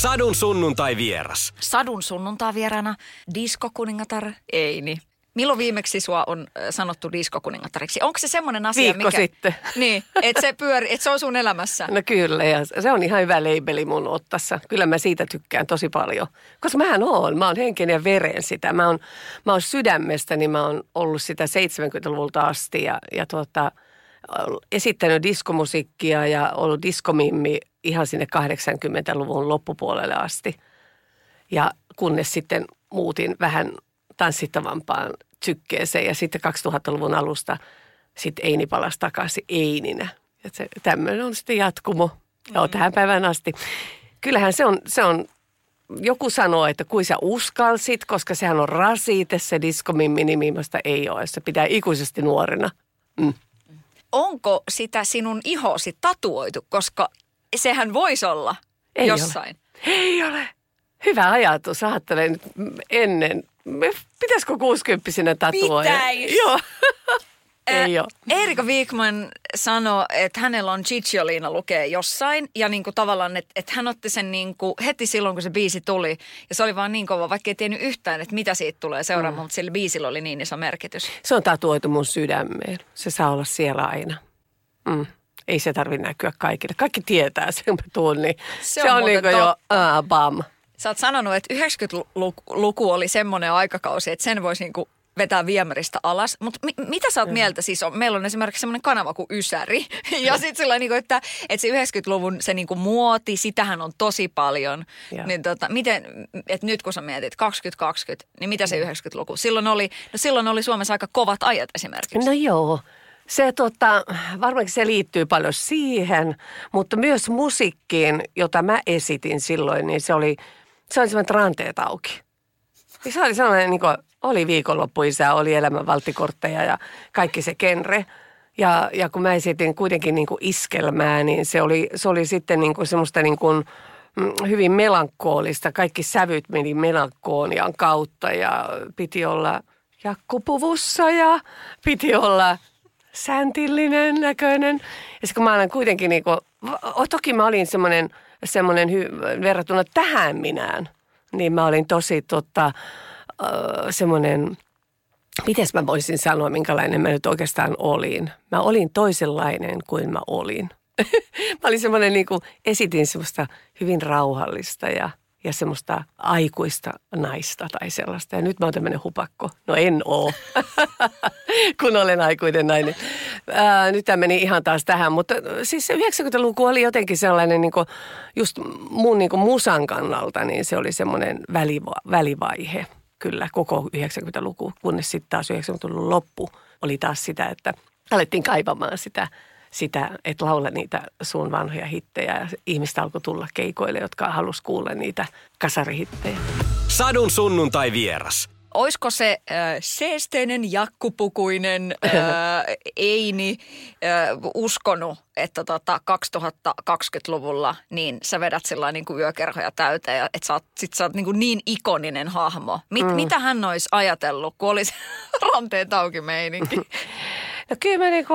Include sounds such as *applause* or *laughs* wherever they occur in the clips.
Sadun sunnuntai vieras. Sadun sunnuntai vierana diskokuningatar Eini. Milloin viimeksi sua on äh, sanottu diskokuningatariksi? Onko se semmoinen asia, Viikko mikä... sitten. *laughs* Niin, että se pyöri, että se on sun elämässä. No kyllä, ja se on ihan hyvä leibeli mun ottassa. Kyllä mä siitä tykkään tosi paljon. Koska mähän oon, mä oon henken ja veren sitä. Mä oon, mä oon sydämestä, niin mä oon ollut sitä 70-luvulta asti ja, ja tuota, esittänyt diskomusiikkia ja ollut diskomimmi ihan sinne 80-luvun loppupuolelle asti. Ja kunnes sitten muutin vähän tanssittavampaan sykkeeseen ja sitten 2000-luvun alusta sitten Eini palasi takaisin Eininä. Ja se, tämmöinen on sitten jatkumo. Joo, tähän päivään asti. Kyllähän se on, se on, joku sanoo, että kui sä uskalsit, koska sehän on rasite, se diskomimmi nimimasta ei ole. Se pitää ikuisesti nuorena. Mm. Onko sitä sinun ihosi tatuoitu, koska sehän voisi olla Ei jossain. Ole. Ei ole. Hyvä ajatus. Ajattelen ennen. Pitäisikö 60 tatuoida? Pitäis. *laughs* Joo. Ei ole. Erika Wigman sanoi, että hänellä on Cicciolina lukee jossain ja niin kuin tavallaan, että, että hän otti sen niin kuin heti silloin, kun se biisi tuli ja se oli vaan niin kova, vaikka ei tiennyt yhtään, että mitä siitä tulee seuraamaan, mm. mutta sillä biisillä oli niin iso merkitys. Se on tatuoitu mun sydämeen. Se saa olla siellä aina. Mm. Ei se tarvitse näkyä kaikille. Kaikki tietää sen, mä tuun, niin Se se, on on, niin kuin jo aa, bam. Sä oot sanonut, että 90-luku oli semmoinen aikakausi, että sen voisi niinku vetää viemäristä alas. Mutta mi- mitä sä oot mieltä? Siis on, meillä on esimerkiksi semmoinen kanava kuin Ysäri. *laughs* ja sitten sillä niinku, että, että se 90-luvun se niinku muoti, sitähän on tosi paljon. Niin tota, miten, että nyt kun sä mietit 2020, niin mitä se 90-luku? Silloin oli, no silloin oli Suomessa aika kovat ajat esimerkiksi. No joo. Se tota, varmaankin se liittyy paljon siihen, mutta myös musiikkiin, jota mä esitin silloin, niin se oli, se oli semmoinen ranteet auki. Ja se oli sellainen, niin kuin, oli viikonloppuisä, oli elämän valttikortteja ja kaikki se genre. Ja, ja kun mä esitin kuitenkin niin kuin iskelmää, niin se oli, se oli sitten niin kuin semmoista niin kuin, mm, hyvin melankoolista. Kaikki sävyt meni melankoonian kautta ja piti olla jakkupuvussa ja piti olla säntillinen näköinen. Ja sitten kun mä olen kuitenkin niin kuin, toki mä olin semmoinen, semmoinen hy- verrattuna tähän minään, niin mä olin tosi tota, semmoinen, miten mä voisin sanoa, minkälainen mä nyt oikeastaan olin. Mä olin toisenlainen kuin mä olin. *laughs* mä olin semmoinen niin kuin, esitin semmoista hyvin rauhallista ja, ja semmoista aikuista naista tai sellaista. Ja nyt mä oon tämmöinen hupakko. No en oo, *laughs* kun olen aikuinen nainen. Ää, nyt tämä meni ihan taas tähän, mutta siis se 90-luku oli jotenkin sellainen niin kuin, just mun niin kuin musan kannalta, niin se oli semmoinen väliva- välivaihe kyllä koko 90-luku, kunnes sitten taas 90-luvun loppu oli taas sitä, että alettiin kaivamaan sitä, sitä, että laula niitä sun vanhoja hittejä ja ihmiset alkoi tulla keikoille, jotka halusi kuulla niitä kasarihittejä. Sadun sunnuntai vieras. Oisko se äh, seesteinen, jakkupukuinen *laughs* äh, Eini äh, uskonut, että tota 2020-luvulla niin sä vedät sillä niin kuin yökerhoja täyteen ja että sä oot, sit sä oot niin, kuin niin ikoninen hahmo. Mit, mm. Mitä hän olisi ajatellut, kun olisi *laughs* ranteet auki meininki? *laughs* No kyllä mä niinku,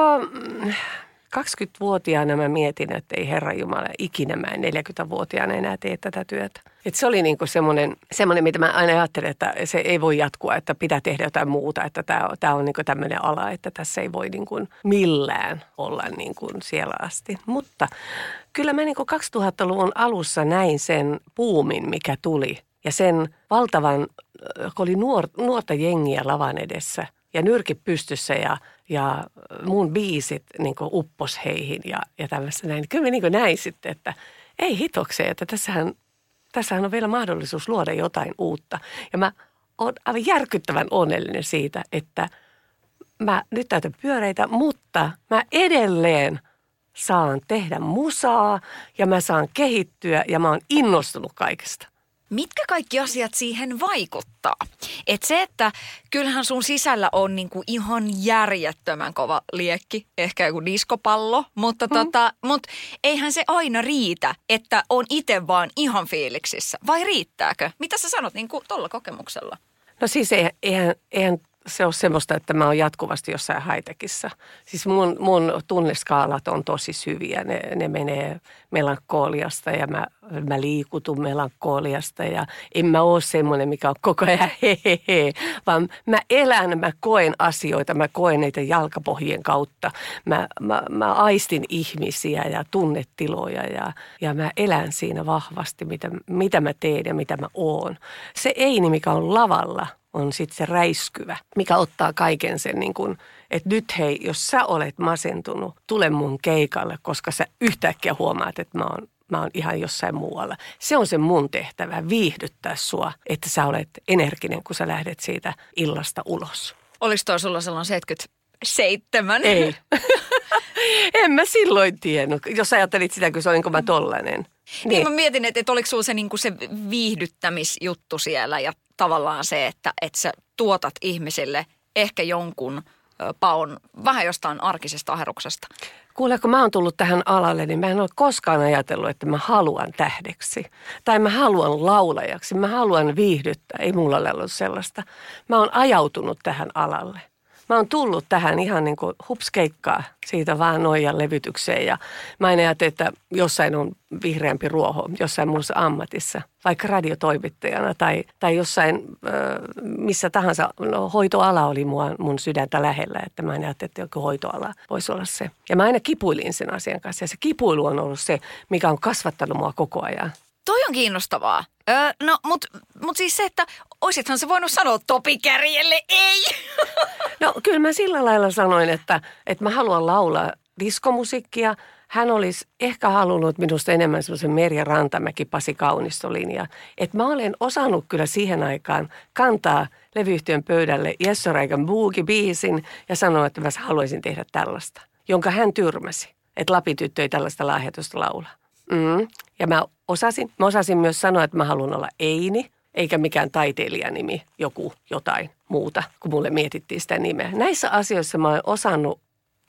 20-vuotiaana mä mietin, että ei Herra Jumala, ikinä mä en 40-vuotiaana enää tee tätä työtä. Et se oli niinku semmoinen, mitä mä aina ajattelin, että se ei voi jatkua, että pitää tehdä jotain muuta, että tämä on, tää on niinku tämmöinen ala, että tässä ei voi niinku millään olla niinku siellä asti. Mutta kyllä mä niinku 2000-luvun alussa näin sen puumin, mikä tuli ja sen valtavan, kun oli nuor, nuorta jengiä lavan edessä ja nyrkit pystyssä ja, ja mun biisit niin uppos heihin ja, ja tällaista näin. Kyllä niin näin sitten, että ei hitokseen, että tässähän, tässähän on vielä mahdollisuus luoda jotain uutta. Ja mä oon aivan järkyttävän onnellinen siitä, että mä nyt täytän pyöreitä, mutta mä edelleen saan tehdä musaa ja mä saan kehittyä ja mä oon innostunut kaikesta. Mitkä kaikki asiat siihen vaikuttaa. Et se, että kyllähän sun sisällä on niinku ihan järjettömän kova liekki, ehkä joku diskopallo, mutta hmm. tota, mut eihän se aina riitä, että on itse vaan ihan fiiliksissä. Vai riittääkö? Mitä sä sanot niinku tuolla kokemuksella? No siis eihän, eihän se on semmoista, että mä oon jatkuvasti jossain haitekissa. Siis mun, mun tunneskaalat on tosi syviä. Ne, ne menee melankoliasta ja mä, mä liikutun melankoliasta ja en mä oo semmoinen, mikä on koko ajan *laughs* hehehe, vaan mä elän, mä koen asioita, mä koen niitä jalkapohjien kautta. Mä, mä, mä aistin ihmisiä ja tunnetiloja ja, ja mä elän siinä vahvasti, mitä, mitä mä teen ja mitä mä oon. Se Eini, mikä on lavalla – on sitten se räiskyvä, mikä ottaa kaiken sen niin kuin, että nyt hei, jos sä olet masentunut, tule mun keikalle, koska sä yhtäkkiä huomaat, että mä oon mä oon ihan jossain muualla. Se on se mun tehtävä, viihdyttää sua, että sä olet energinen, kun sä lähdet siitä illasta ulos. Olis toi sulla sellainen 77? Ei. *laughs* en mä silloin tiennyt, jos ajattelit sitä, kun se olinko mä tollanen. Niin. niin mä mietin, että, että oliko sulla se, niin se viihdyttämisjuttu siellä ja tavallaan se, että, että sä tuotat ihmisille ehkä jonkun paon vähän jostain arkisesta aheruksesta. Kuule, kun mä oon tullut tähän alalle, niin mä en ole koskaan ajatellut, että mä haluan tähdeksi. Tai mä haluan laulajaksi, mä haluan viihdyttää. Ei mulla ole ollut sellaista. Mä oon ajautunut tähän alalle mä oon tullut tähän ihan niin kuin hupskeikkaa siitä vaan noijan levytykseen. Ja mä en ajattele, että jossain on vihreämpi ruoho, jossain muussa ammatissa, vaikka radiotoimittajana tai, tai jossain missä tahansa. No, hoitoala oli mua, mun sydäntä lähellä, että mä en ajattele, että joku hoitoala voisi olla se. Ja mä aina kipuilin sen asian kanssa ja se kipuilu on ollut se, mikä on kasvattanut mua koko ajan. Toi on kiinnostavaa. Öö, no, mutta mut siis se, että oisithan se voinut sanoa Topi Kärjelle ei. *laughs* No kyllä mä sillä lailla sanoin, että, että mä haluan laulaa diskomusiikkia. Hän olisi ehkä halunnut minusta enemmän semmoisen Merja Rantamäki, Pasi Kaunistolinja. Että mä olen osannut kyllä siihen aikaan kantaa levyyhtiön pöydälle Jessoraikan Boogie-biisin ja sanoa, että mä haluaisin tehdä tällaista, jonka hän tyrmäsi. Että Lapityttö ei tällaista lahjatusta laula. Mm. Ja mä osasin, mä osasin myös sanoa, että mä haluan olla Eini, eikä mikään taiteilijanimi, joku jotain muuta, kun mulle mietittiin sitä nimeä. Näissä asioissa mä olen osannut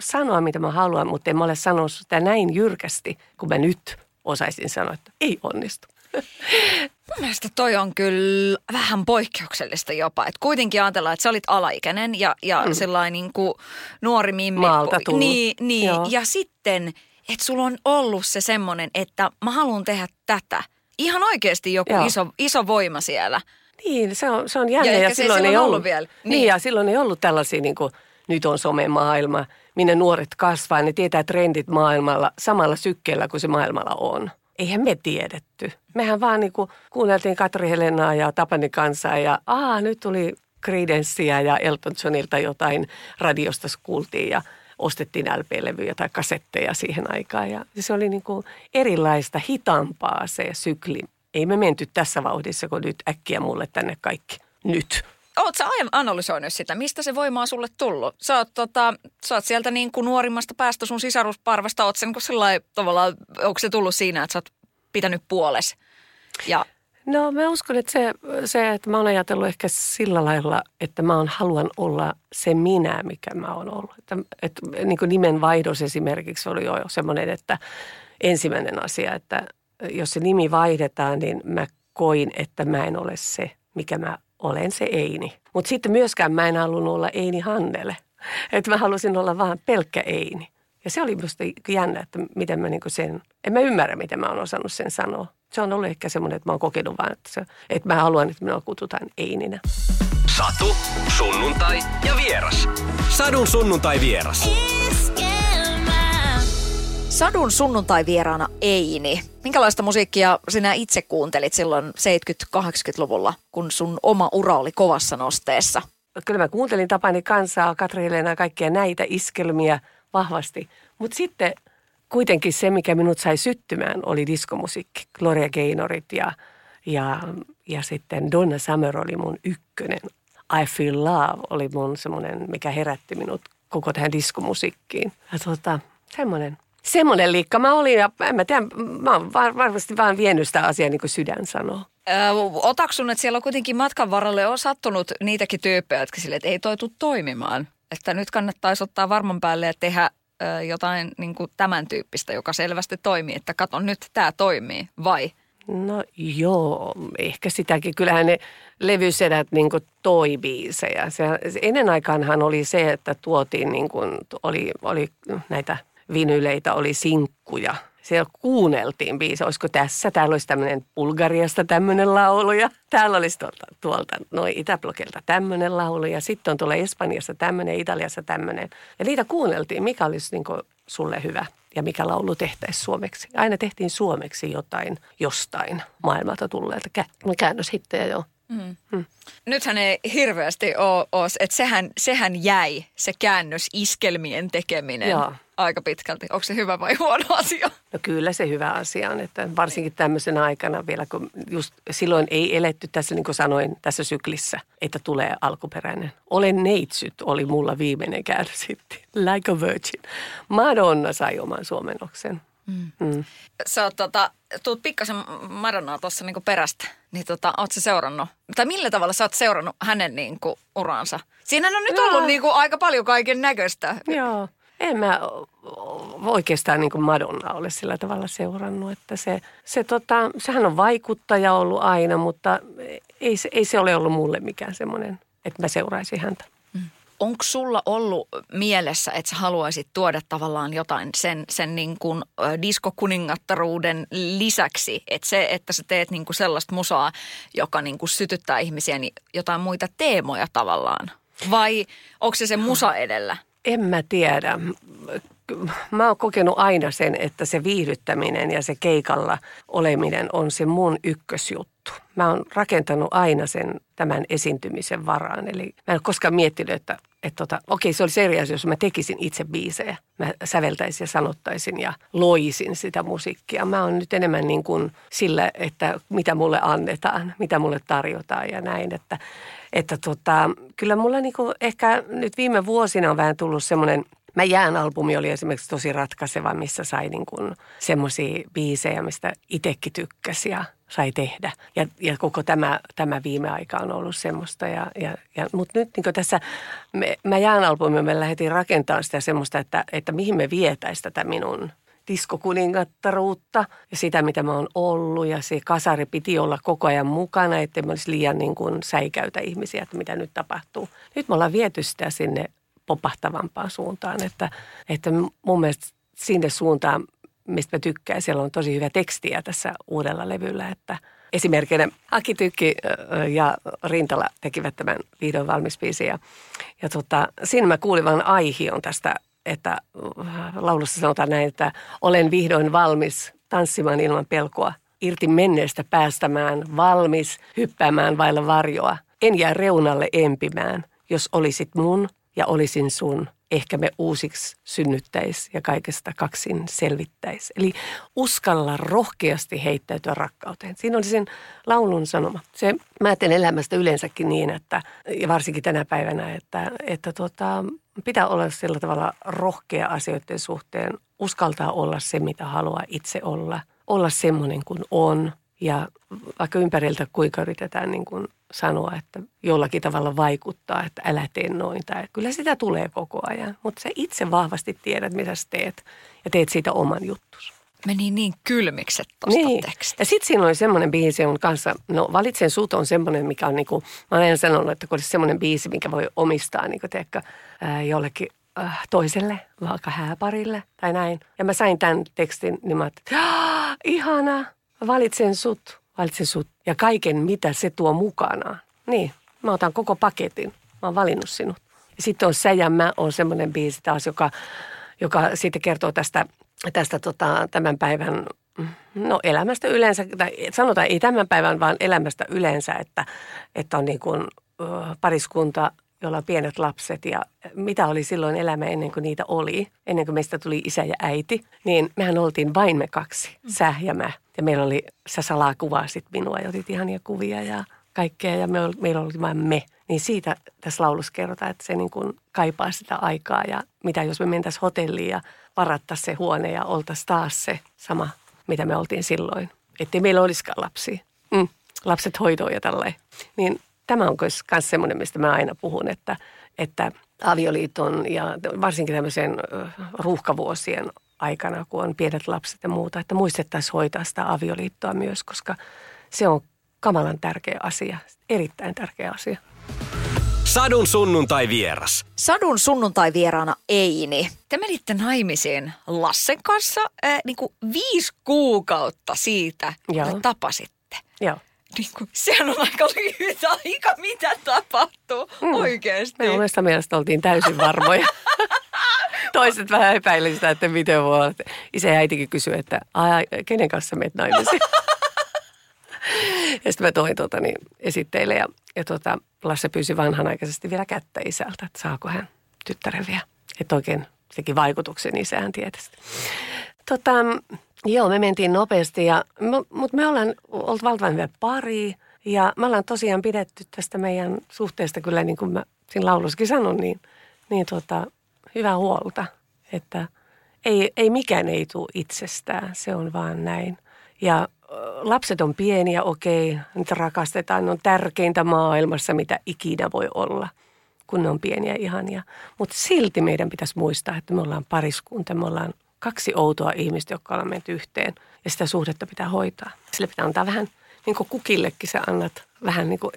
sanoa, mitä mä haluan, mutta en mä ole sanonut sitä näin jyrkästi, kun mä nyt osaisin sanoa, että ei onnistu. *laughs* Mun mielestä toi on kyllä vähän poikkeuksellista jopa. Että kuitenkin ajatellaan, että sä olit alaikäinen ja, ja mm. sellainen niin kuin nuori mimmi. Maalta tullut. Niin, niin. ja sitten, että sulla on ollut se semmoinen, että mä haluan tehdä tätä. Ihan oikeasti joku iso, iso voima siellä. Niin, se on, se on jännä. Ja, ja silloin ei ollut, ollut vielä. Niin. niin, ja silloin ei ollut tällaisia niin kuin, nyt on somemaailma, minne nuoret kasvaa, ne tietää trendit maailmalla samalla sykkeellä kuin se maailmalla on. Eihän me tiedetty. Mehän vaan niin kuin, kuunneltiin Katri Helenaa ja Tapani kanssa ja aa, nyt tuli Creedencea ja Elton Johnilta jotain radiosta kuultiin ja ostettiin LP-levyjä tai kasetteja siihen aikaan. Ja se oli niin kuin erilaista, hitaampaa se sykli ei me menty tässä vauhdissa, kun nyt äkkiä mulle tänne kaikki. Nyt. Oletko analysoinut sitä? Mistä se voima on sulle tullut? Sä oot, tota, sä oot sieltä niin kuin nuorimmasta päästä sun sisarusparvasta. Oot sen niin tavallaan, onko se tullut siinä, että sä oot pitänyt puoles? Ja No mä uskon, että se, se, että mä oon ajatellut ehkä sillä lailla, että mä oon, haluan olla se minä, mikä mä oon ollut. Että, että niin kuin nimen vaihdos esimerkiksi oli jo semmoinen, että ensimmäinen asia, että jos se nimi vaihdetaan, niin mä koin, että mä en ole se, mikä mä olen, se Eini. Mutta sitten myöskään mä en halunnut olla Eini Hannele. Että mä halusin olla vaan pelkkä Eini. Ja se oli musta jännä, että miten mä niinku sen, en mä ymmärrä, miten mä oon osannut sen sanoa. Se on ollut ehkä semmoinen, että mä oon kokenut vaan, että, se, että mä haluan, että minua kutsutaan Eininä. Satu, sunnuntai ja vieras. Sadun sunnuntai vieras. Sadun sunnuntai-vieraana Eini. Minkälaista musiikkia sinä itse kuuntelit silloin 70-80-luvulla, kun sun oma ura oli kovassa nosteessa? Kyllä mä kuuntelin Tapani kansaa, Katri Helena, kaikkia näitä iskelmiä vahvasti. Mutta sitten kuitenkin se, mikä minut sai syttymään, oli diskomusiikki. Gloria Gaynorit ja, ja, ja sitten Donna Summer oli mun ykkönen. I Feel Love oli mun semmoinen, mikä herätti minut koko tähän diskomusiikkiin. Ja tuota, semmoinen semmoinen liikka mä olin ja en mä tiedä, mä oon var, varmasti vaan vienyt sitä asiaa niin kuin sydän sanoo. Öö, otaksun, että siellä on kuitenkin matkan varalle on sattunut niitäkin tyyppejä, jotka sille, että ei toi tuu toimimaan. Että nyt kannattaisi ottaa varman päälle ja tehdä ö, jotain niin kuin tämän tyyppistä, joka selvästi toimii. Että katon nyt, tämä toimii, vai? No joo, ehkä sitäkin. Kyllähän ne levysedät niin toi biisejä. Se, ennen aikaanhan oli se, että tuotiin niin kuin, oli, oli näitä vinyleitä, oli sinkkuja. Siellä kuunneltiin biisi, olisiko tässä, täällä olisi tämmöinen Bulgariasta tämmöinen laulu ja täällä olisi tuolta, tuolta noin Itäblokilta tämmöinen laulu ja sitten on tuolla Espanjassa tämmöinen, Italiassa tämmöinen. Ja niitä kuunneltiin, mikä olisi niin sulle hyvä ja mikä laulu tehtäisiin suomeksi. Aina tehtiin suomeksi jotain jostain maailmalta tulleelta käännöshittejä jo. Mm. Mm. Nythän ei hirveästi ole, että sehän, sehän jäi se käännös iskelmien tekeminen. Joo aika pitkälti. Onko se hyvä vai huono asia? No kyllä se hyvä asia on, että varsinkin tämmöisenä aikana vielä, kun just silloin ei eletty tässä, niin kuin sanoin, tässä syklissä, että tulee alkuperäinen. Olen neitsyt, oli mulla viimeinen käännös Like a Virgin. Madonna sai oman suomennoksen. Mm. Mm. Sä oot, tota, tuut pikkasen Madonnaa tuossa niinku perästä, niin tota, oot sä seurannut, tai millä tavalla sä oot seurannut hänen niinku uransa? Siinä on nyt ollut niinku aika paljon kaiken näköistä. Joo. En mä oikeastaan niin Madonna ole sillä tavalla seurannut, että se, se tota, sehän on vaikuttaja ollut aina, mutta ei se, ei se ole ollut mulle mikään semmoinen, että mä seuraisin häntä. Onko sulla ollut mielessä, että sä haluaisit tuoda tavallaan jotain sen, sen niin kuin diskokuningattaruuden lisäksi, että se, että sä teet niin kuin sellaista musaa, joka niin kuin sytyttää ihmisiä, niin jotain muita teemoja tavallaan? Vai onko se se musa edellä? En mä tiedä. Mä oon kokenut aina sen, että se viihdyttäminen ja se keikalla oleminen on se mun ykkösjuttu. Mä oon rakentanut aina sen tämän esiintymisen varaan. Eli mä en ole koskaan miettinyt, että, että tota, okei se olisi eri asia, jos mä tekisin itse biisejä. Mä säveltäisin ja sanottaisin ja loisin sitä musiikkia. Mä oon nyt enemmän niin kuin sillä, että mitä mulle annetaan, mitä mulle tarjotaan ja näin. Että että tota, kyllä mulla niinku ehkä nyt viime vuosina on vähän tullut semmoinen Mä jään albumi oli esimerkiksi tosi ratkaiseva, missä sai niin semmoisia biisejä, mistä itsekin tykkäsi ja sai tehdä. Ja, ja koko tämä, tämä viime aika on ollut semmoista. Ja, ja, ja, Mutta nyt niin tässä, me, mä jään albumi, me lähdettiin rakentamaan sitä semmoista, että, että mihin me vietäisiin tätä minun diskokuningattaruutta ja sitä, mitä mä oon ollut. Ja se kasari piti olla koko ajan mukana, ettei mä olisi liian niin kuin säikäytä ihmisiä, että mitä nyt tapahtuu. Nyt me ollaan viety sitä sinne popahtavampaan suuntaan, että, että mun mielestä sinne suuntaan, mistä mä tykkään, siellä on tosi hyvä tekstiä tässä uudella levyllä, että Esimerkkinä Aki Tykki ja Rintala tekivät tämän vihdoin valmis ja, ja tota, siinä mä kuulin vain aihion tästä että laulussa sanotaan näin, että olen vihdoin valmis tanssimaan ilman pelkoa, irti menneestä päästämään, valmis hyppäämään vailla varjoa. En jää reunalle empimään, jos olisit mun ja olisin sun. Ehkä me uusiksi synnyttäis ja kaikesta kaksin selvittäis. Eli uskalla rohkeasti heittäytyä rakkauteen. Siinä oli sen laulun sanoma. Se, mä teen elämästä yleensäkin niin, että, ja varsinkin tänä päivänä, että, että tota, pitää olla sillä tavalla rohkea asioiden suhteen, uskaltaa olla se, mitä haluaa itse olla, olla semmoinen kuin on ja vaikka ympäriltä kuinka yritetään niin kuin sanoa, että jollakin tavalla vaikuttaa, että älä tee noin. Tai kyllä sitä tulee koko ajan, mutta sä itse vahvasti tiedät, mitä sä teet ja teet siitä oman juttus. Meni niin kylmikset tuosta niin. tekstistä. Ja sitten siinä oli semmoinen biisi on kanssa, no Valitsen sut on semmoinen, mikä on niinku, mä olen sanonut, että kun olisi semmoinen biisi, mikä voi omistaa niinku teekö, ää, jollekin äh, toiselle, vaikka hääparille tai näin. Ja mä sain tämän tekstin, niin mä ajattelin, *gasps* ihana, valitsen sut, valitsen sut ja kaiken, mitä se tuo mukanaan. Niin, mä otan koko paketin, mä oon valinnut sinut. Ja sitten on Sä ja mä on semmoinen biisi taas, joka, joka sitten kertoo tästä, tästä tota, tämän päivän No elämästä yleensä, tai sanotaan ei tämän päivän, vaan elämästä yleensä, että, että on niin kuin pariskunta jolla on pienet lapset ja mitä oli silloin elämä ennen kuin niitä oli, ennen kuin meistä tuli isä ja äiti, niin mehän oltiin vain me kaksi, sä ja mä. Ja meillä oli, sä salaa kuvasit minua ja otit ihania kuvia ja kaikkea ja me, meillä oli vain me. Niin siitä tässä laulussa kerrotaan, että se niin kuin kaipaa sitä aikaa ja mitä jos me mentäisiin hotelliin ja varatta se huone ja oltaisiin taas se sama, mitä me oltiin silloin. Että meillä olisikaan lapsia. Mm, lapset hoitoon ja tälleen. Niin tämä on myös semmoinen, mistä mä aina puhun, että, että avioliiton ja varsinkin tämmöisen ruuhkavuosien aikana, kun on pienet lapset ja muuta, että muistettaisiin hoitaa sitä avioliittoa myös, koska se on kamalan tärkeä asia, erittäin tärkeä asia. Sadun sunnuntai vieras. Sadun sunnuntai vieraana Eini. Te menitte naimisiin Lassen kanssa äh, niin kuin viisi kuukautta siitä, Joo. kun tapasitte. Joo. Niin kuin, sehän on aika lyhyt aika, mitä tapahtuu mm. oikeasti. Me omasta mielestä oltiin täysin varmoja. *laughs* Toiset vähän epäilivät sitä, että miten voi olla. Isä ja äitikin kysyi, että kenen kanssa menet naimisiin? ja sitten mä toin tuota, niin, esitteille ja, ja tuota, Lasse pyysi vanhanaikaisesti vielä kättä isältä, että saako hän tyttären vielä. Että oikein teki vaikutuksen isään tietysti. Tota, joo, me mentiin nopeasti, ja, mutta me ollaan oltu valtavan hyvä pari. Ja me ollaan tosiaan pidetty tästä meidän suhteesta kyllä, niin kuin mä siinä laulussakin sanon, niin, niin tota, hyvää huolta. Että ei, ei mikään ei tule itsestään, se on vaan näin. Ja lapset on pieniä, okei, niitä rakastetaan, ne on tärkeintä maailmassa, mitä ikinä voi olla, kun ne on pieniä ihania. Mutta silti meidän pitäisi muistaa, että me ollaan pariskunta, me ollaan kaksi outoa ihmistä, jotka ollaan menty yhteen ja sitä suhdetta pitää hoitaa. Sille pitää antaa vähän, niin kuin kukillekin sä annat vähän niin kuin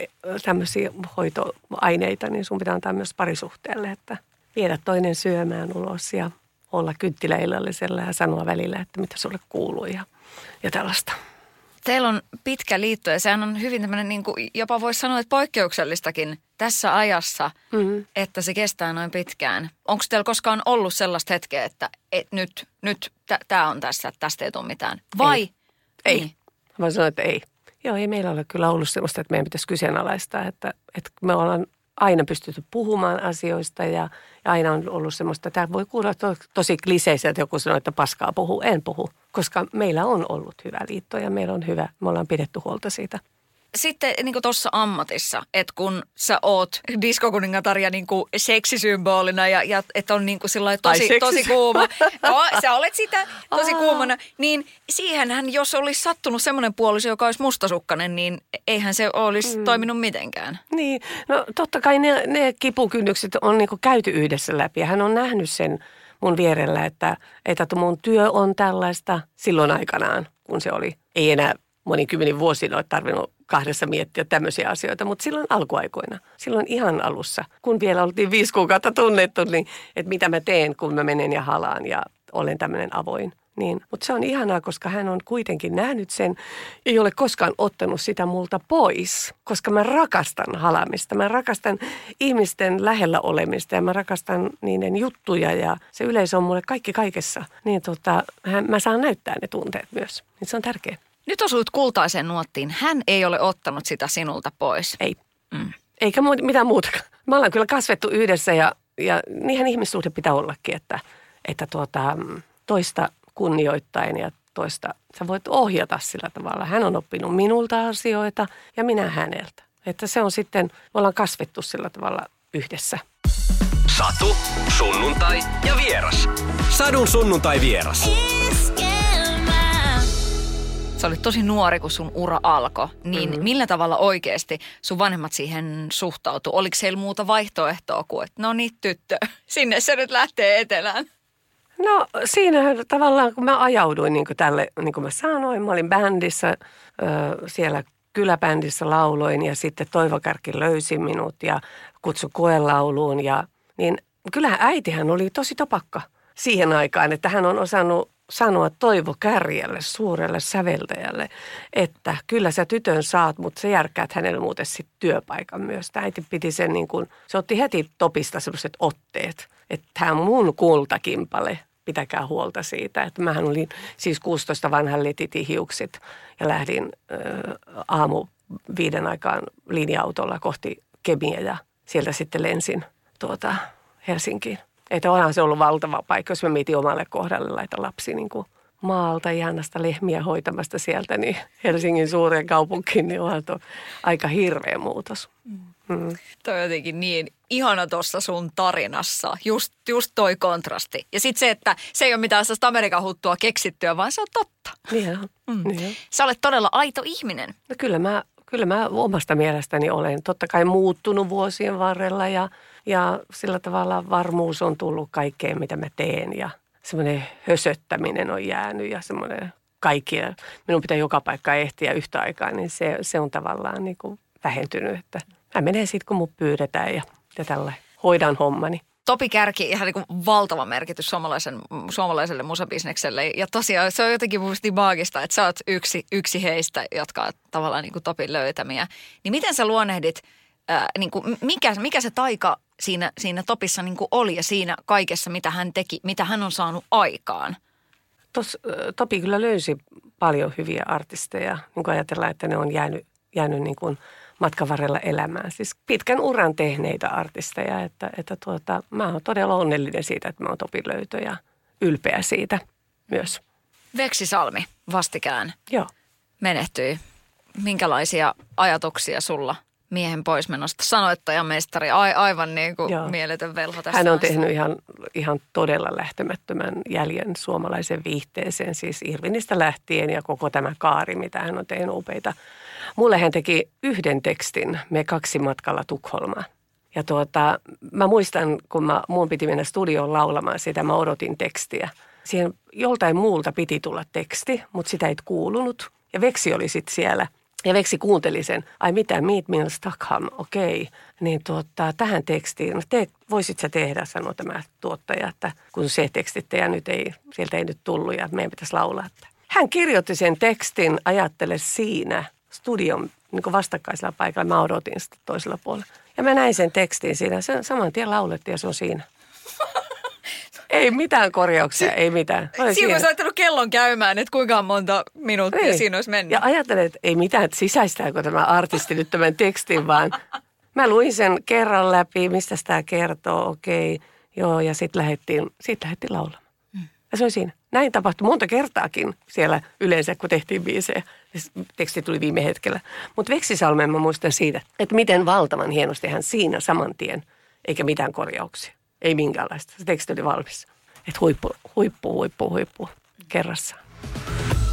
tämmöisiä hoitoaineita, niin sun pitää antaa myös parisuhteelle, että viedä toinen syömään ulos ja olla kynttiläillallisella ja sanoa välillä, että mitä sulle kuuluu ja, ja tällaista. Teillä on pitkä liitto ja sehän on hyvin tämmöinen, niin kuin jopa voisi sanoa, että poikkeuksellistakin tässä ajassa, mm-hmm. että se kestää noin pitkään. Onko teillä koskaan ollut sellaista hetkeä, että et nyt, nyt tämä on tässä, että tästä ei tule mitään? Vai? Ei. ei. Niin. Mä sanoin, että ei. Joo, ei meillä ole kyllä ollut sellaista, että meidän pitäisi kyseenalaistaa, että, että me ollaan aina pystytty puhumaan asioista ja, ja aina on ollut semmoista, tämä voi kuulla to, tosi kliseisiä, että joku sanoo, että paskaa puhuu. En puhu, koska meillä on ollut hyvä liitto ja meillä on hyvä, me ollaan pidetty huolta siitä sitten niin tuossa ammatissa, että kun sä oot diskokuningatar ja niin kuin seksisymbolina ja, ja että on niin kuin tosi, Ai, tosi kuuma. *laughs* No, sä olet sitä tosi Aa. kuumana. Niin siihenhän, jos olisi sattunut semmoinen puoliso, joka olisi mustasukkainen, niin eihän se olisi mm. toiminut mitenkään. Niin, no totta kai ne, ne kipukynnykset on niin kuin käyty yhdessä läpi ja hän on nähnyt sen mun vierellä, että, että mun työ on tällaista silloin aikanaan, kun se oli. Ei enää monikymmenen vuosina ole tarvinnut kahdessa miettiä tämmöisiä asioita, mutta silloin alkuaikoina, silloin ihan alussa, kun vielä oltiin viisi kuukautta tunnettu, niin että mitä mä teen, kun mä menen ja halaan ja olen tämmöinen avoin. Niin, mutta se on ihanaa, koska hän on kuitenkin nähnyt sen, ei ole koskaan ottanut sitä multa pois, koska mä rakastan halamista. Mä rakastan ihmisten lähellä olemista ja mä rakastan niiden juttuja ja se yleisö on mulle kaikki kaikessa. Niin tota, hän, mä saan näyttää ne tunteet myös. Niin se on tärkeää. Nyt osuit kultaiseen nuottiin. Hän ei ole ottanut sitä sinulta pois. Ei. Mm. Eikä mu- mitään muuta. Me ollaan kyllä kasvettu yhdessä ja, ja niinhän ihmissuhde pitää ollakin, että, että tuota, toista kunnioittain ja toista sä voit ohjata sillä tavalla. Hän on oppinut minulta asioita ja minä häneltä. Että se on sitten, me ollaan kasvettu sillä tavalla yhdessä. Satu, sunnuntai ja vieras. Sadun sunnuntai vieras. Sä olit tosi nuori, kun sun ura alkoi. Niin mm-hmm. millä tavalla oikeasti sun vanhemmat siihen suhtautu? Oliko siellä muuta vaihtoehtoa kuin, että no niin tyttö, *laughs* sinne se nyt lähtee etelään? No siinä tavallaan, kun mä ajauduin niin kuin tälle, niin kuin mä sanoin, mä olin bändissä, siellä kyläbändissä lauloin ja sitten Toivo Kärki löysi minut ja kutsui koelauluun. Ja, niin kyllähän äitihän oli tosi topakka siihen aikaan, että hän on osannut sanoa Toivo Kärjälle, suurelle säveltäjälle, että kyllä sä tytön saat, mutta sä järkkäät hänelle muuten sitten työpaikan myös. Tämä äiti piti sen niin kuin, se otti heti topista sellaiset otteet, että tämä mun kultakimpale, pitäkää huolta siitä. Että mähän olin siis 16 vanhan letitihiukset ja lähdin äh, aamu viiden aikaan linja-autolla kohti Kemiä ja sieltä sitten lensin tuota Helsinkiin. Että onhan se ollut valtava paikka, jos mä mietin omalle kohdalle laita lapsi niin kuin maalta ihanasta lehmiä hoitamasta sieltä, niin *laughs* Helsingin suureen kaupunkiin, niin onhan tuo aika hirveä muutos. Mm. Mm. Toi on jotenkin niin ihana tuossa sun tarinassa, just, just toi kontrasti. Ja sitten se, että se ei ole mitään sellaista Amerikan huttua keksittyä, vaan se on totta. Niin mm. niin Sä olet todella aito ihminen. No kyllä mä, kyllä mä omasta mielestäni olen totta kai muuttunut vuosien varrella ja, ja sillä tavalla varmuus on tullut kaikkeen, mitä mä teen ja semmoinen hösöttäminen on jäänyt ja semmoinen kaikkia, minun pitää joka paikka ehtiä yhtä aikaa, niin se, se on tavallaan niin kuin vähentynyt, että mä menen sitten, kun mut pyydetään ja, ja tällä hoidan hommani. Topi Kärki, ihan niin valtava merkitys suomalaisen, suomalaiselle musabisnekselle. Ja tosiaan se on jotenkin musta niin maagista, että sä oot yksi, yksi heistä, jotka on tavallaan niin kuin Topin löytämiä. Niin miten sä luonnehdit, ää, niin kuin, mikä, mikä se taika siinä, siinä Topissa niin kuin oli ja siinä kaikessa, mitä hän teki, mitä hän on saanut aikaan? Tos, Topi kyllä löysi paljon hyviä artisteja, niin kuin ajatellaan, että ne on jäänyt, jäänyt niin kuin – matkan varrella elämään. Siis pitkän uran tehneitä artisteja, että, että tuota, mä oon todella onnellinen siitä, että mä oon Topin löytö ja ylpeä siitä myös. Veksi Salmi vastikään Joo. menehtyi. Minkälaisia ajatuksia sulla miehen poismenosta? Sanoittajan mestari, a, aivan niin kuin Joo. mieletön velho tässä Hän on tehnyt ihan, ihan todella lähtemättömän jäljen suomalaisen viihteeseen, siis Irvinistä lähtien ja koko tämä kaari, mitä hän on tehnyt upeita Mulle hän teki yhden tekstin, me kaksi matkalla Tukholmaan. Ja tuota, mä muistan, kun mä, mun piti mennä studioon laulamaan sitä, mä odotin tekstiä. Siihen joltain muulta piti tulla teksti, mutta sitä ei kuulunut. Ja Veksi oli sitten siellä. Ja Veksi kuunteli sen, ai mitä, Meet Me in Stockholm, okei. Okay. Niin tuota, tähän tekstiin, no te, voisit sä tehdä, sanoi tämä tuottaja, että kun se tekstitte ja nyt ei, sieltä ei nyt tullut ja meidän pitäisi laulaa. Hän kirjoitti sen tekstin, ajattele siinä – studion niin vastakkaisella paikalla. Mä odotin sitä toisella puolella. Ja mä näin sen tekstin siinä. Se saman tien laulettiin ja se on siinä. *laughs* Ei mitään korjauksia, ei mitään. Siinä olisi laittanut kellon käymään, että kuinka monta minuuttia ei. siinä olisi mennyt. Ja ajattelen, että ei mitään, että sisäistääkö tämä artisti nyt tämän tekstin, vaan mä luin sen kerran läpi, mistä tämä kertoo, okei, okay, joo, ja sitten lähdettiin, sit lähdettiin laulamaan. Mm. Ja se oli siinä. Näin tapahtui monta kertaakin siellä yleensä, kun tehtiin biisejä. Teksti tuli viime hetkellä. Mutta Veksisalmen mä muistan siitä, että miten valtavan hienosti hän siinä saman tien, eikä mitään korjauksia. Ei minkäänlaista. Se teksti oli valmis. Että huippu, huippu, huippu, huippu kerrassa.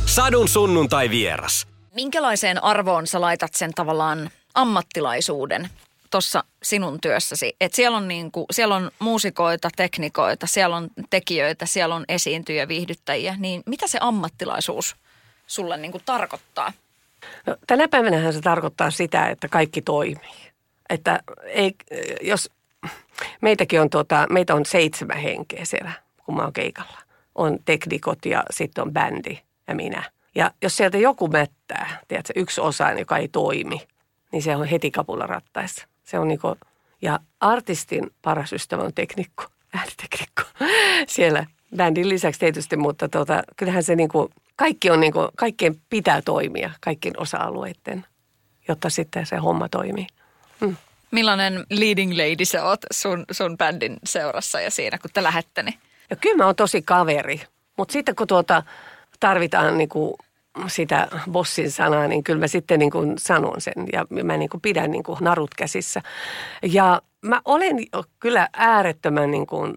Sadun sunnuntai vieras. Minkälaiseen arvoon sä laitat sen tavallaan ammattilaisuuden tuossa sinun työssäsi. Et siellä, on niinku, siellä on muusikoita, teknikoita, siellä on tekijöitä, siellä on esiintyjä, viihdyttäjiä. Niin mitä se ammattilaisuus sulle niinku tarkoittaa? No, tänä päivänä se tarkoittaa sitä, että kaikki toimii. Että ei, jos meitäkin on, tuota, meitä on seitsemän henkeä siellä, kun mä oon keikalla. On teknikot ja sitten on bändi ja minä. Ja jos sieltä joku mättää, tiedätkö, yksi osa, joka ei toimi, niin se on heti kapulla rattaissa. Se on niinku, ja artistin paras ystävä on teknikko, *laughs* ääniteknikko siellä bändin lisäksi tietysti, mutta tota, kyllähän se niinku, kaikki on niinku, kaikkien pitää toimia, kaikkien osa-alueiden, jotta sitten se homma toimii. Mm. Millainen leading lady sä oot sun, sun bändin seurassa ja siinä, kun te lähette? Niin? Ja kyllä mä oon tosi kaveri, mutta sitten kun tuota, tarvitaan niinku sitä bossin sanaa, niin kyllä mä sitten niin kuin sanon sen ja mä niin kuin pidän niin kuin narut käsissä. Ja mä olen kyllä äärettömän niin kuin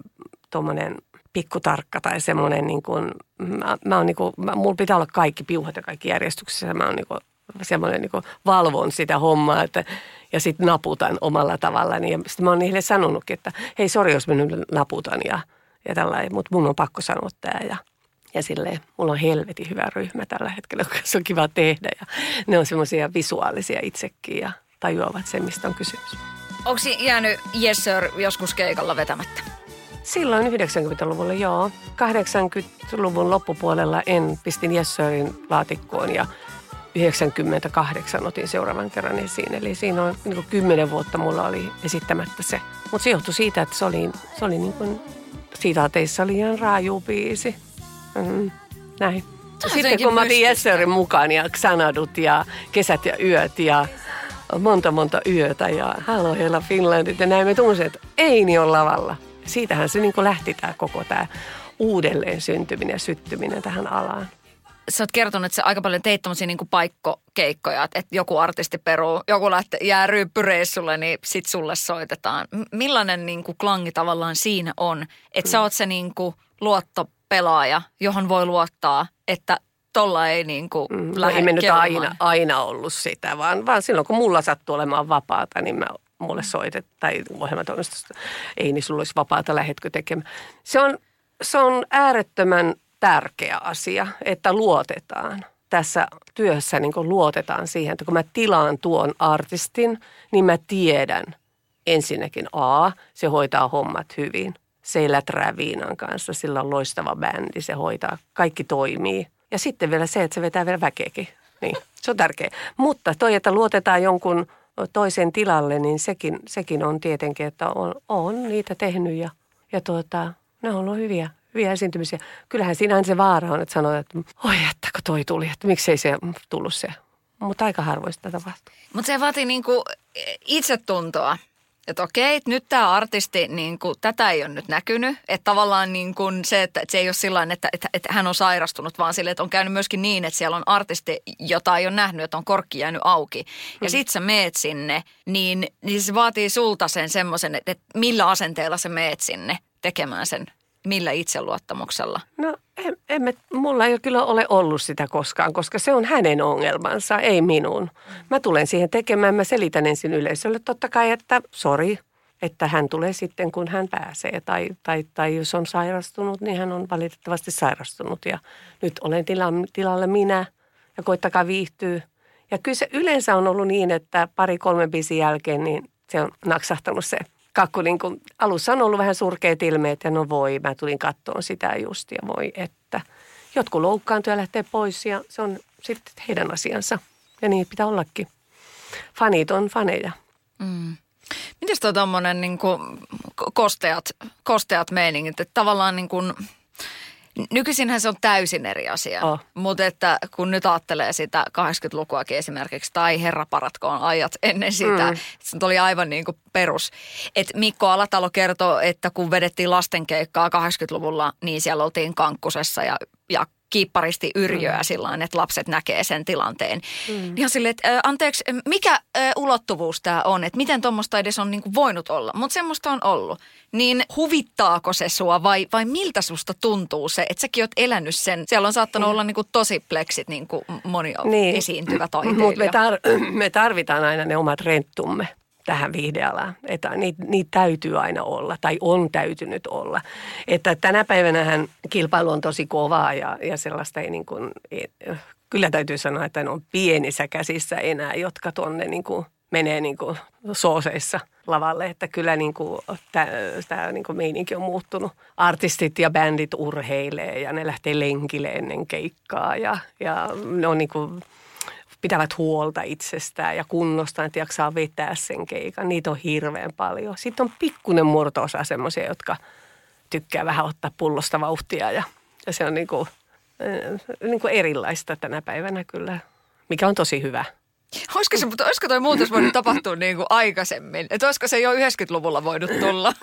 tuommoinen pikkutarkka tai semmoinen niin kuin, mä, mä on niin kuin, mä, mulla pitää olla kaikki piuhat ja kaikki järjestyksessä. Mä oon niin kuin, semmoinen niin kuin valvon sitä hommaa että, ja sitten naputan omalla tavallaan. Ja sitten mä oon niille sanonutkin, että hei sori jos mä nyt naputan ja, ja tällainen, mutta mun on pakko sanoa tämä ja – ja silleen, mulla on helvetin hyvä ryhmä tällä hetkellä, se on kiva tehdä. Ja ne on semmoisia visuaalisia itsekin ja tajuavat sen, mistä on kysymys. Onko jäänyt Yes Sir joskus keikalla vetämättä? Silloin 90-luvulla joo. 80-luvun loppupuolella en pistin Yes Sirin laatikkoon ja 98 otin seuraavan kerran esiin. Eli siinä on niin 10 vuotta mulla oli esittämättä se. Mutta se johtui siitä, että se oli, se oli niin kuin, teissa liian raaju biisi. Mm, näin. Tämä Sitten kun mä otin Jesserin mukaan ja Xanadut ja Kesät ja yöt ja monta monta yötä ja Hello Hella Finlandit ja näin me tunsin, että ei niin ole lavalla. Siitähän se niin lähti tämä koko tämä uudelleen syntyminen ja syttyminen tähän alaan. sä oot kertonut, että sä aika paljon teit tommosia niinku paikkokeikkoja, että, että joku artisti peruu, joku lähtee, jää ryyppyreissulle, niin sit sulle soitetaan. M- millainen niinku klangi tavallaan siinä on, että mm. sä oot se niinku luottopelaaja, johon voi luottaa, että tolla ei niin kuin mm, no ei me nyt aina, aina ollut sitä, vaan, vaan silloin kun mulla sattuu olemaan vapaata, niin mä mulle soitet tai ohjelmatoimistosta, ei niin sulla olisi vapaata, lähetkö tekemään. Se on, se on äärettömän tärkeä asia, että luotetaan. Tässä työssä niin luotetaan siihen, että kun mä tilaan tuon artistin, niin mä tiedän ensinnäkin A, se hoitaa hommat hyvin. Se ei läträä viinan kanssa, sillä on loistava bändi, se hoitaa, kaikki toimii. Ja sitten vielä se, että se vetää vielä väkeäkin. Niin, se on tärkeä. Mutta toi, että luotetaan jonkun toisen tilalle, niin sekin, sekin on tietenkin, että on, on niitä tehnyt ja, ja tuota, ne on ollut hyviä, hyviä esiintymisiä. Kyllähän siinähän se vaara on, että sanoo, että oi, että kun toi tuli, että miksei se tullut se. Mutta aika harvoin sitä tapahtuu. Mutta se vaatii niinku itsetuntoa että okei, nyt tämä artisti, niin kuin, tätä ei ole nyt näkynyt. Että tavallaan niin kuin se, että, että se ei ole sillä että, että, että hän on sairastunut, vaan sille, että on käynyt myöskin niin, että siellä on artisti, jota ei ole nähnyt, että on korkki jäänyt auki. Ja mm. sit sä meet sinne, niin, niin se vaatii sulta sen semmoisen, että, että millä asenteella sä meet sinne tekemään sen Millä itseluottamuksella? No en, emme, mulla ei kyllä ole ollut sitä koskaan, koska se on hänen ongelmansa, ei minun. Mä tulen siihen tekemään, mä selitän ensin yleisölle totta kai, että sori, että hän tulee sitten, kun hän pääsee. Tai, tai, tai jos on sairastunut, niin hän on valitettavasti sairastunut. Ja nyt olen tila, tilalla minä ja koittakaa viihtyä. Ja kyllä se yleensä on ollut niin, että pari-kolme biisin jälkeen niin se on naksahtanut se kakku niin kuin, alussa on ollut vähän surkeat ilmeet ja no voi, mä tulin kattoon sitä just ja voi, että jotkut loukkaantuu ja lähtee pois ja se on sitten heidän asiansa ja niin pitää ollakin. Fanit on faneja. Mm. Mites tuo tuommoinen niin kosteat, kosteat meiningit, että tavallaan niin kuin – Nykyisinhän se on täysin eri asia, oh. mutta että kun nyt ajattelee sitä 80-lukuakin esimerkiksi, tai herra paratkoon ajat ennen sitä, mm. se oli aivan niin kuin perus. Et Mikko Alatalo kertoo, että kun vedettiin lastenkeikkaa 80-luvulla, niin siellä oltiin kankkusessa ja, ja kiipparisti yrjöä mm. sillä että lapset näkee sen tilanteen. Mm. Ihan silleen, että anteeksi, mikä ulottuvuus tämä on, että miten tuommoista edes on niin kuin voinut olla, mutta semmoista on ollut. Niin huvittaako se sua vai, vai miltä susta tuntuu se, että säkin oot elänyt sen? Siellä on saattanut mm. olla niin kuin tosi pleksit niin kuin moni niin. esiintyvä taiteilija. Mutta me, tar- *clears throat* me tarvitaan aina ne omat renttumme tähän viihdealaan. Että niitä, niitä täytyy aina olla tai on täytynyt olla. Että tänä päivänä kilpailu on tosi kovaa ja, ja sellaista ei niin kuin, kyllä täytyy sanoa, että ne on pienissä käsissä enää, jotka tuonne niin kuin menee niin kuin sooseissa lavalle. Että kyllä niin kuin, tämä niin kuin meininki on muuttunut. Artistit ja bändit urheilee ja ne lähtee lenkille ennen keikkaa ja, ja ne on niin kuin pitävät huolta itsestään ja kunnostaan, että jaksaa vetää sen keikan. Niitä on hirveän paljon. Sitten on pikkuinen murto-osa semmoisia, jotka tykkää vähän ottaa pullosta vauhtia ja, ja se on niin kuin, niin kuin erilaista tänä päivänä kyllä, mikä on tosi hyvä. Olisiko, se, mutta olisiko toi muutos voinut tapahtua *clears throat* niin kuin aikaisemmin? Että olisiko se jo 90-luvulla voinut tulla?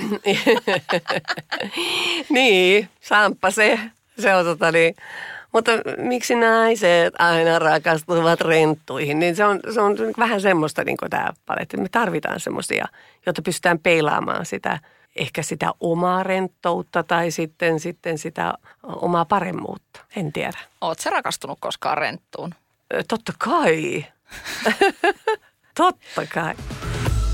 *clears throat* niin, saampa se. Se on tota niin, mutta miksi naiset aina rakastuvat renttuihin, niin se on, se on vähän semmoista niin tämä paletti. Me tarvitaan semmoisia, jotta pystytään peilaamaan sitä, ehkä sitä omaa renttoutta tai sitten, sitten sitä omaa paremmuutta. En tiedä. Oletko rakastunut koskaan renttuun? Totta kai. *laughs* Totta kai.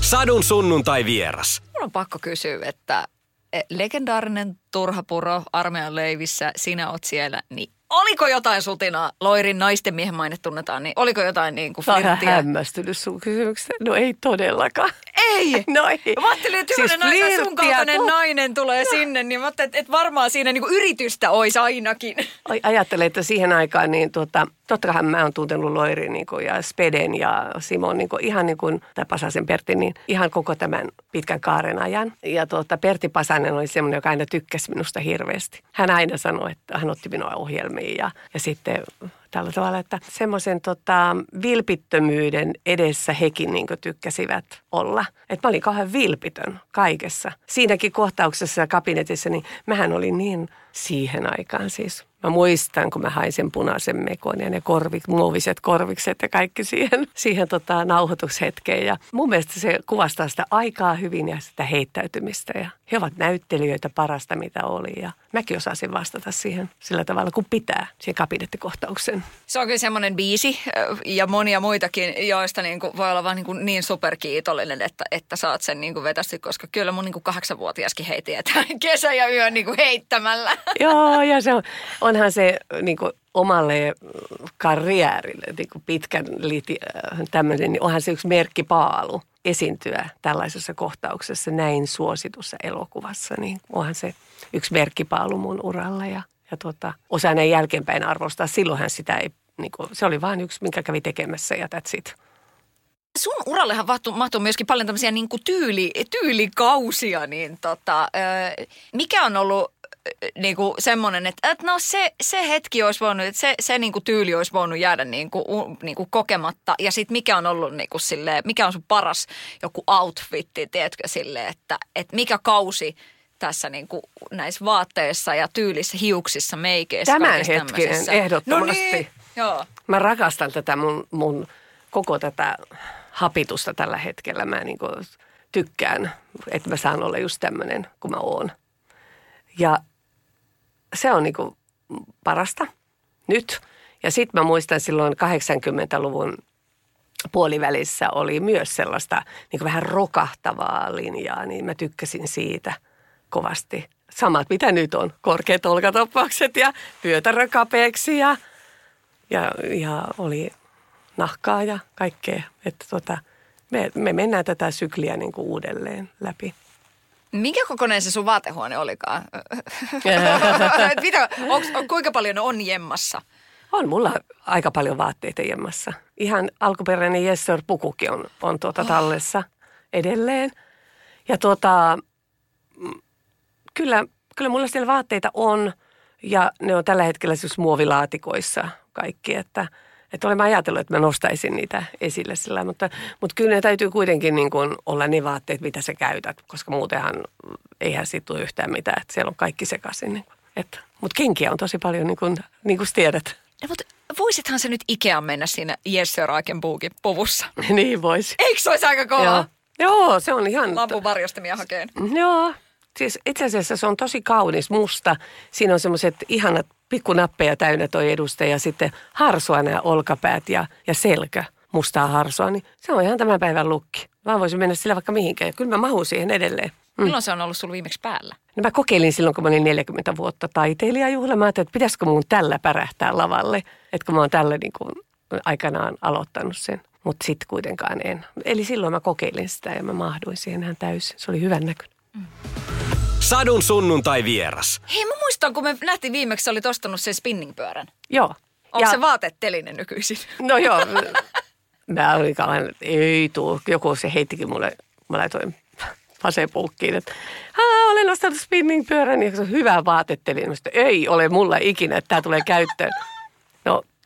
Sadun sunnuntai vieras. Mun on pakko kysyä, että e, legendaarinen Turhapuro armeijan leivissä, sinä oot siellä, niin oliko jotain sutinaa? Loirin naisten miehen maine tunnetaan, niin oliko jotain niin kuin flirttiä? Mä hämmästynyt sun kysymyksestä. No ei todellakaan. Ei? *laughs* No ei. Mä ajattelin, että siis nainen, sun kaltainen to... nainen tulee no. sinne, niin mä ajattelin, että, että varmaan siinä niin kuin yritystä olisi ainakin. Ajattelen, että siihen aikaan niin tuota, totta kai mä oon tuntenut Loirin niin kuin, ja Speden ja Simon niin kuin, ihan niin kuin, tai Pasasen Pertti, niin ihan koko tämän pitkän kaaren ajan. Ja tuota, Pertti Pasanen oli semmoinen, joka aina tykkäsi minusta hirveästi. Hän aina sanoi, että hän otti minua ohjelmiin ja, ja sitten tällä tavalla, että semmoisen tota, vilpittömyyden edessä hekin niin tykkäsivät olla. Että mä olin kauhean vilpitön kaikessa. Siinäkin kohtauksessa ja kabinetissa, niin mähän olin niin siihen aikaan siis. Mä muistan, kun mä hain sen punaisen mekon ja ne korvik, muoviset korvikset ja kaikki siihen, siihen tota, nauhoitushetkeen. Ja mun mielestä se kuvastaa sitä aikaa hyvin ja sitä heittäytymistä. Ja he ovat näyttelijöitä parasta, mitä oli. Ja mäkin osasin vastata siihen sillä tavalla, kuin pitää, siihen kabinettikohtauksen. Se on kyllä semmoinen biisi ja monia muitakin, joista niin kuin voi olla vaan niin, kuin niin superkiitollinen, että, että saat sen niin kuin vetästi, koska kyllä mun niin kuin kahdeksanvuotiaskin heiti, että *laughs* kesä ja yö niin kuin heittämällä. *laughs* Joo, ja se on, onhan se niin kuin omalle karriärille niin kuin pitkän liti, tämmöinen, niin onhan se yksi merkkipaalu esiintyä tällaisessa kohtauksessa näin suositussa elokuvassa, niin onhan se yksi merkkipaalu mun uralla ja, ja tuota, osaan näin jälkeenpäin arvostaa. Silloinhan sitä ei, niin kuin, se oli vain yksi, minkä kävi tekemässä ja that's it. Sun urallehan mahtuu, mahtuu myöskin paljon tämmöisiä niin kuin tyyli, tyylikausia, niin tota, mikä on ollut niin kuin semmoinen, että, että no se, se hetki olisi voinut, että se, se niin kuin tyyli olisi voinut jäädä niin kuin, niin kuin kokematta. Ja sitten mikä on ollut niin kuin silleen, mikä on sun paras joku outfitti, tiedätkö silleen, että, että mikä kausi tässä niin kuin näissä vaatteissa ja tyylissä, hiuksissa, meikeissä. Tämän hetkinen, ehdottomasti. No niin, joo. Mä rakastan tätä mun, mun koko tätä hapitusta tällä hetkellä. Mä niin kuin tykkään, että mä saan olla just tämmöinen kuin mä oon. Ja se on niin kuin parasta nyt. Ja sitten mä muistan silloin 80-luvun puolivälissä oli myös sellaista niin kuin vähän rokahtavaa linjaa, niin mä tykkäsin siitä kovasti. Samat mitä nyt on, korkeat olkatoppaukset ja vyötärö ja, ja, ja oli nahkaa ja kaikkea. Että tota, me, me mennään tätä sykliä niin kuin uudelleen läpi. Minkä kokoinen se sun vaatehuone olikaan? *laughs* Mitä, onks, on, kuinka paljon on jemmassa? On mulla aika paljon vaatteita jemmassa. Ihan alkuperäinen Jesser pukukin on, on tuota oh. tallessa edelleen. Ja tuota, mm, kyllä, kyllä mulla siellä vaatteita on ja ne on tällä hetkellä siis muovilaatikoissa kaikki, että – että olen ajatellut, että mä nostaisin niitä esille sillä, mutta, mutta kyllä ne täytyy kuitenkin niin kuin olla ne vaatteet, mitä sä käytät, koska muutenhan eihän siitä tule yhtään mitään, että siellä on kaikki sekaisin. Niin että, mutta kenkiä on tosi paljon, niin kuin, niin kuin tiedät. No, mutta voisithan se nyt Ikea mennä siinä Jesse Raikenbuukin puvussa? *laughs* niin voisi. Eikö se olisi aika kova? Joo. Joo, se on ihan... Lampun varjostamia hakeen. Joo, siis itse asiassa se on tosi kaunis musta. Siinä on semmoiset ihanat pikkunappeja täynnä toi edustaja ja sitten harsua nämä olkapäät ja, ja selkä mustaa harsua, niin se on ihan tämän päivän lukki. Mä voisin mennä sillä vaikka mihinkään ja kyllä mä mahun siihen edelleen. Mm. Milloin se on ollut sulla viimeksi päällä? No mä kokeilin silloin, kun mä olin 40 vuotta taiteilijajuhla. Mä ajattelin, että pitäisikö mun tällä pärähtää lavalle, että kun mä oon tällä niin kuin aikanaan aloittanut sen. Mutta sitten kuitenkaan en. Eli silloin mä kokeilin sitä ja mä mahduin siihen ihan täysin. Se oli hyvän näköinen. Mm. Sadun sunnuntai vieras. Hei, mä muistan, kun me nähtiin viimeksi, olit ostanut sen spinningpyörän. Joo. Onko ja... se vaatetelinen nykyisin? No joo. *laughs* mä olin kauan, ei tuu. Joku se heittikin mulle, mä laitoin vasenpulkkiin, että olen ostanut spinningpyörän ja se on hyvä vaatetelinen. ei ole mulla ikinä, että tämä tulee käyttöön.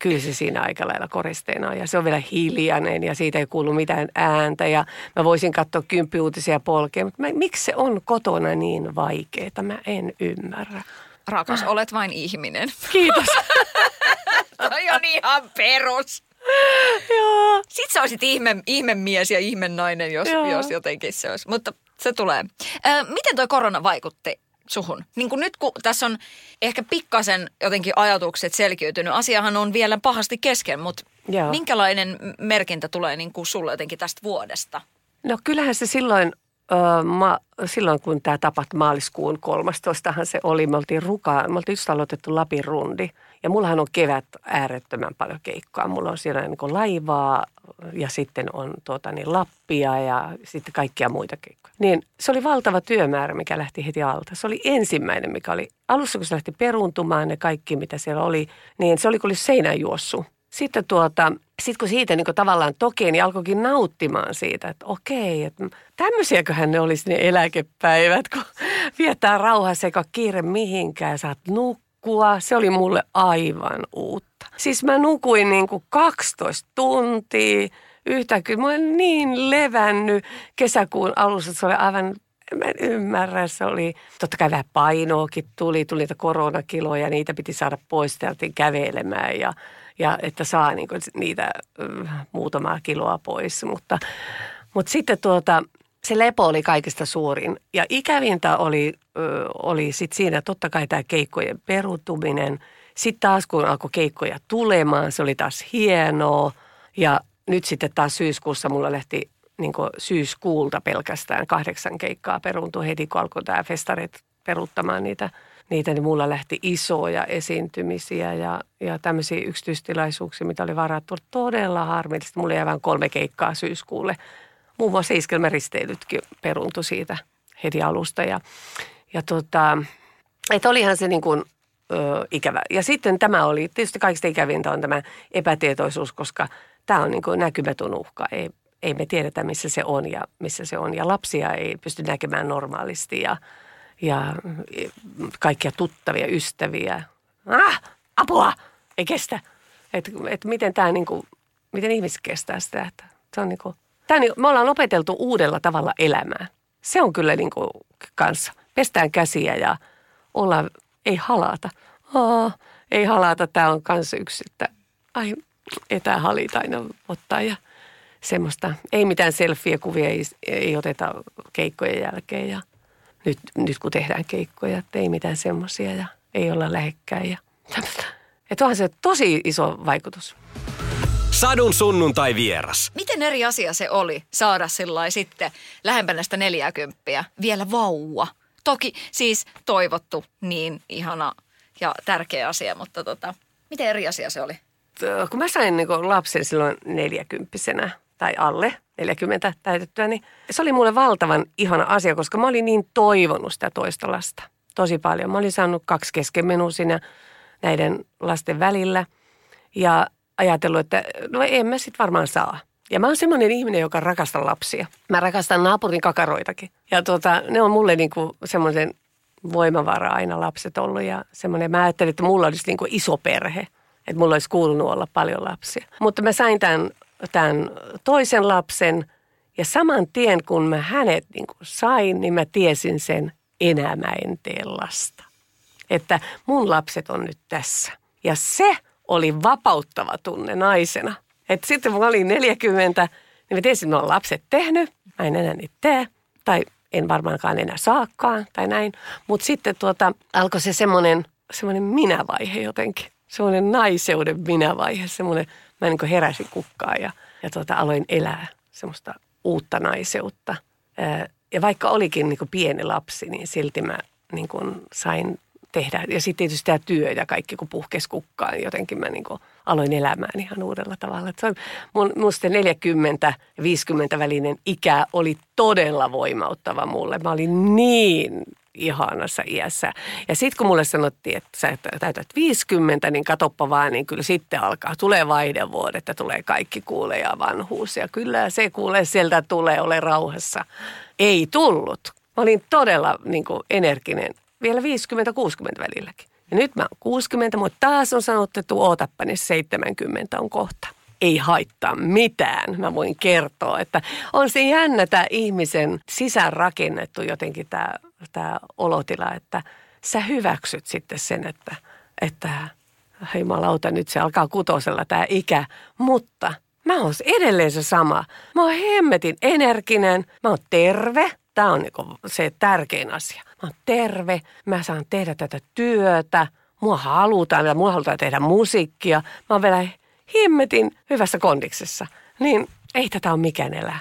Kyllä se siinä aika lailla koristeena on. Ja se on vielä hiljainen ja siitä ei kuulu mitään ääntä. Ja mä voisin katsoa kymppiuutisia polkea, mutta mä, miksi se on kotona niin vaikeaa? Mä en ymmärrä. Rakas, olet vain ihminen. Kiitos. *laughs* Toi on ihan perus. Joo. Sitten sä olisit ihme, ihmemies ja ihmennainen, jos, jos jotenkin se olisi. Mutta se tulee. Ö, miten tuo korona vaikutti suhun? Niin kuin nyt kun tässä on ehkä pikkasen jotenkin ajatukset selkiytynyt, asiahan on vielä pahasti kesken, mutta Joo. minkälainen merkintä tulee niin kuin sulle jotenkin tästä vuodesta? No kyllähän se silloin, äh, ma, silloin kun tämä tapahtui maaliskuun 13. se oli, me oltiin rukaan, me oltiin just aloitettu Lapin rundi. Ja mullahan on kevät äärettömän paljon keikkaa. Mulla on siellä niin laivaa ja sitten on tuota, niin Lappia ja sitten kaikkia muita keikkoja. Niin se oli valtava työmäärä, mikä lähti heti alta. Se oli ensimmäinen, mikä oli alussa, kun se lähti peruuntumaan ne kaikki, mitä siellä oli, niin se oli kuin seinään juossu. Sitten tuota, sit kun siitä niin tavallaan toki, niin alkoikin nauttimaan siitä, että okei, että tämmöisiäköhän ne olisi ne eläkepäivät, kun *laughs* viettää rauhassa eikä kiire mihinkään, saat nukkua. Se oli mulle aivan uutta. Siis mä nukuin niin kuin 12 tuntia, yhtäkkiä mä olen niin levännyt kesäkuun alussa, se oli aivan mä en ymmärrä. Se oli, totta kai vähän painoakin tuli, tuli niitä koronakiloja, niitä piti saada pois, täältiin kävelemään ja, ja että saa niin kuin niitä äh, muutamaa kiloa pois. Mutta, mutta sitten tuota, se lepo oli kaikista suurin. Ja ikävintä oli, oli sit siinä totta kai tämä keikkojen perutuminen. Sitten taas kun alkoi keikkoja tulemaan, se oli taas hienoa. Ja nyt sitten taas syyskuussa mulla lähti niin syyskuulta pelkästään kahdeksan keikkaa peruuntui heti, kun alkoi tämä festarit peruuttamaan niitä, niitä, niin mulla lähti isoja esiintymisiä ja, ja tämmöisiä yksityistilaisuuksia, mitä oli varattu todella harmillisesti. Mulla jäi vain kolme keikkaa syyskuulle. Muun muassa iskelmäristeilytkin peruuntui siitä heti alusta ja, ja tota, että olihan se niin kuin, ö, ikävä. Ja sitten tämä oli, tietysti kaikista ikävintä on tämä epätietoisuus, koska tämä on niin kuin näkymätön uhka. Ei, ei me tiedetä, missä se on ja missä se on. Ja lapsia ei pysty näkemään normaalisti ja, ja kaikkia tuttavia, ystäviä. Ah, apua! Ei kestä. Et, et miten tämä niinku, miten ihmiset kestää sitä. Että se on niinku, niinku, me ollaan opeteltu uudella tavalla elämään. Se on kyllä niinku kanssa. Pestään käsiä ja ollaan, ei halata. Aa, ei halata, tämä on kanssa yksi, että ai etähalit aina ottaa ja semmoista, ei mitään selfie-kuvia ei, ei oteta keikkojen jälkeen ja nyt, nyt kun tehdään keikkoja, että ei mitään semmoisia ja ei olla lähekkäin ja että onhan se tosi iso vaikutus. Sadun sunnuntai vieras. Miten eri asia se oli saada sillä sitten lähempänä sitä 40 vielä vauva? Toki siis toivottu niin ihana ja tärkeä asia, mutta tota, miten eri asia se oli? Kun mä sain niin lapsen silloin neljäkymppisenä, tai alle 40 täytettyä, niin se oli mulle valtavan ihana asia, koska mä olin niin toivonut sitä toista lasta tosi paljon. Mä olin saanut kaksi keskenmenua siinä näiden lasten välillä ja ajatellut, että no en mä sit varmaan saa. Ja mä oon semmoinen ihminen, joka rakastaa lapsia. Mä rakastan naapurin kakaroitakin. Ja tuota, ne on mulle niinku semmoisen voimavara aina lapset ollut ja semmoinen, mä ajattelin, että mulla olisi niinku iso perhe. Että mulla olisi kuulunut olla paljon lapsia. Mutta mä sain tämän tämän toisen lapsen ja saman tien kun mä hänet niin kuin sain, niin mä tiesin sen, enää mä en tee lasta. Että mun lapset on nyt tässä. Ja se oli vapauttava tunne naisena. Että sitten kun olin 40, niin mä tiesin, että mä lapset tehnyt. Mä en enää niitä tee. Tai en varmaankaan enää saakaan tai näin. Mutta sitten tuota, alkoi se semmoinen, semmoinen minävaihe jotenkin. Semmoinen naiseuden minävaihe, semmoinen – mä niin heräsin kukkaan ja, ja tuota, aloin elää semmoista uutta naiseutta. Ja vaikka olikin niin pieni lapsi, niin silti mä niin sain tehdä. Ja sitten tietysti tämä työ ja kaikki, kun puhkes kukkaan, jotenkin mä niin aloin elämään ihan uudella tavalla. Se on, mun, musta 40 50 välinen ikä oli todella voimauttava mulle. Mä olin niin ihanassa iässä. Ja sitten kun mulle sanottiin, että sä täytät 50, niin katoppa vaan, niin kyllä sitten alkaa. Tulee vaihdevuodet ja tulee kaikki kuulee ja vanhuus. Ja kyllä se kuulee sieltä tulee, ole rauhassa. Ei tullut. Mä olin todella niin kuin energinen vielä 50-60 välilläkin. Ja nyt mä oon 60, mutta taas on sanottu, että ootappa, niin 70 on kohta ei haittaa mitään. Mä voin kertoa, että on se jännä tämä ihmisen sisäänrakennettu jotenkin tämä, tämä olotila, että sä hyväksyt sitten sen, että, että jumalauta, nyt se alkaa kutosella tämä ikä, mutta mä oon edelleen se sama. Mä oon hemmetin energinen, mä oon terve, Tämä on niinku se tärkein asia. Mä oon terve, mä saan tehdä tätä työtä, mua halutaan ja mua halutaan tehdä musiikkia. Mä oon vielä himmetin hyvässä kondiksessa, niin ei tätä ole mikään elää.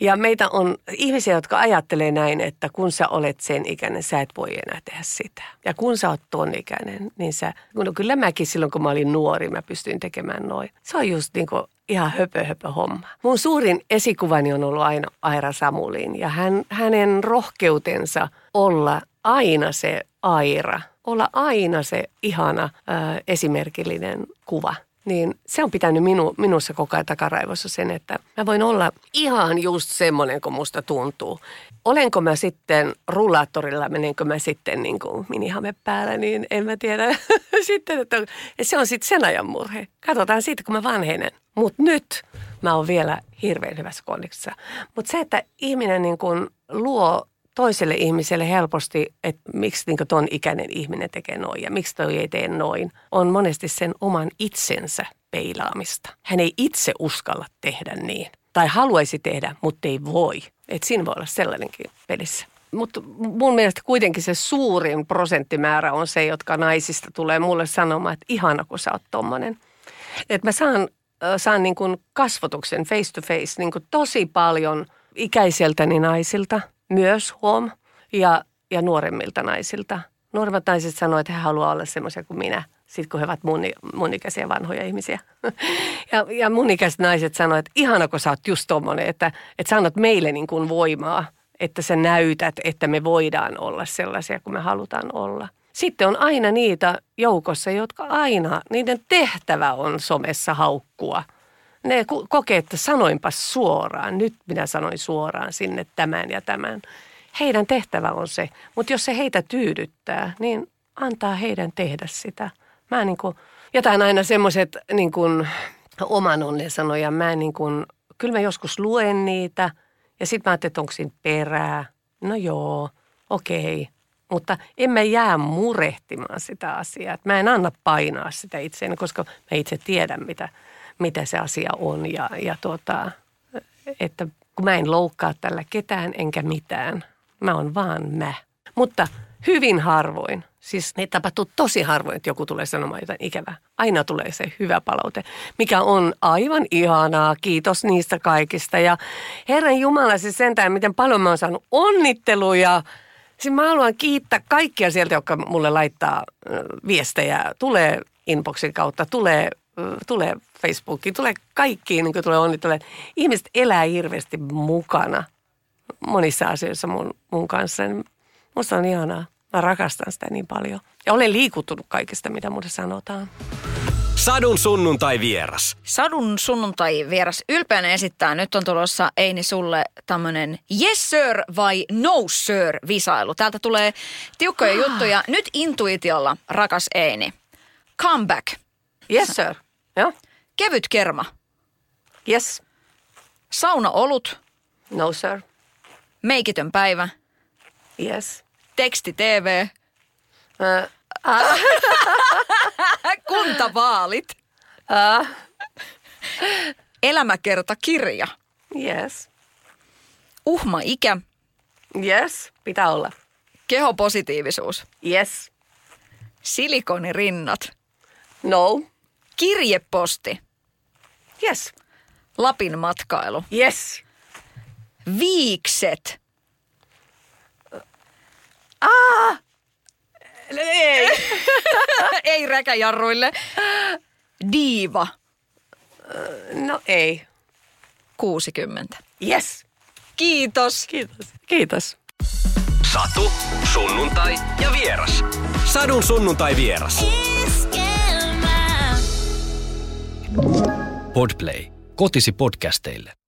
Ja meitä on ihmisiä, jotka ajattelee näin, että kun sä olet sen ikäinen, sä et voi enää tehdä sitä. Ja kun sä oot ton ikäinen, niin sä, no kyllä mäkin silloin kun mä olin nuori, mä pystyin tekemään noin. Se on just niin kuin ihan höpö höpö homma. Mun suurin esikuvani on ollut aina Aira Samulin ja hän, hänen rohkeutensa olla aina se Aira, olla aina se ihana ää, esimerkillinen kuva – niin se on pitänyt minu, minussa koko ajan takaraivossa sen, että mä voin olla ihan just semmoinen kuin musta tuntuu. Olenko mä sitten rullaattorilla, menenkö mä sitten niin kuin minihame päällä, niin en mä tiedä. *laughs* sitten, että se on sitten sen ajan murhe. Katsotaan siitä, kun mä vanhenen. Mutta nyt mä oon vielä hirveän hyvässä kondiksessa. Mutta se, että ihminen niin kuin luo toiselle ihmiselle helposti, että miksi niin ton ikäinen ihminen tekee noin ja miksi toi ei tee noin, on monesti sen oman itsensä peilaamista. Hän ei itse uskalla tehdä niin. Tai haluaisi tehdä, mutta ei voi. Et siinä voi olla sellainenkin pelissä. Mutta mun mielestä kuitenkin se suurin prosenttimäärä on se, jotka naisista tulee mulle sanomaan, että ihana kun sä oot tommonen. Että mä saan, saan niin kasvotuksen face to face niin tosi paljon ikäiseltäni naisilta, myös huom, ja, ja nuoremmilta naisilta. Nuoremmat naiset sanoo, että he haluaa olla semmoisia kuin minä – sitten kun he ovat mun, mun ikäisiä vanhoja ihmisiä. *laughs* ja, ja mun ikäiset naiset sanoivat, että ihana kun sä oot just tommonen, että, että sä annat meille niin kuin voimaa, että sä näytät, että me voidaan olla sellaisia kuin me halutaan olla. Sitten on aina niitä joukossa, jotka aina, niiden tehtävä on somessa haukkua. Ne kokee, että sanoinpas suoraan, nyt minä sanoin suoraan sinne tämän ja tämän. Heidän tehtävä on se, mutta jos se heitä tyydyttää, niin antaa heidän tehdä sitä – Mä niin kuin, jätän aina semmoiset niin kuin oman onnen sanoja. Mä niin kuin, kyllä mä joskus luen niitä ja sitten mä ajattelin, että onko siinä perää. No joo, okei. Okay. Mutta en mä jää murehtimaan sitä asiaa. Mä en anna painaa sitä itseäni, koska mä itse tiedän, mitä, mitä se asia on. Ja, ja tuota, että kun mä en loukkaa tällä ketään enkä mitään. Mä oon vaan mä. Mutta hyvin harvoin Siis ne tapahtuu tosi harvoin, että joku tulee sanomaan jotain ikävää. Aina tulee se hyvä palaute, mikä on aivan ihanaa. Kiitos niistä kaikista. Ja Herran Jumala siis sentään, miten paljon mä oon saanut onnitteluja. Siis mä haluan kiittää kaikkia sieltä, jotka mulle laittaa viestejä. Tulee inboxin kautta, tulee, tulee Facebookiin, tulee kaikkiin, niin kuin tulee onnittelemaan. Ihmiset elää hirveästi mukana monissa asioissa mun, mun kanssa. Musta on ihanaa. Mä rakastan sitä niin paljon. Ja olen liikuttunut kaikesta, mitä mulle sanotaan. Sadun sunnuntai vieras. Sadun sunnuntai vieras ylpeänä esittää. Nyt on tulossa Eini sulle tämmönen yes sir vai no sir visailu. Täältä tulee tiukkoja ah. juttuja. Nyt intuitiolla, rakas Eini. Comeback. Yes sir. Joo. Kevyt kerma. Yes. Sauna olut. No sir. Meikitön päivä. Yes. Teksti TV. *laughs* Kuntavaalit. Elämäkerta kirja. Yes. Uhma ikä. Yes, pitää olla. Kehopositiivisuus. Yes. Silikonirinnat. No. Kirjeposti. Yes. Lapin matkailu. Yes. Viikset. Ah! Ei. *laughs* ei räkäjarruille. Diiva. No ei. 60. Yes. Kiitos. Kiitos. Kiitos. Satu, sunnuntai ja vieras. Sadun sunnuntai vieras. Podplay. Kotisi podcasteille.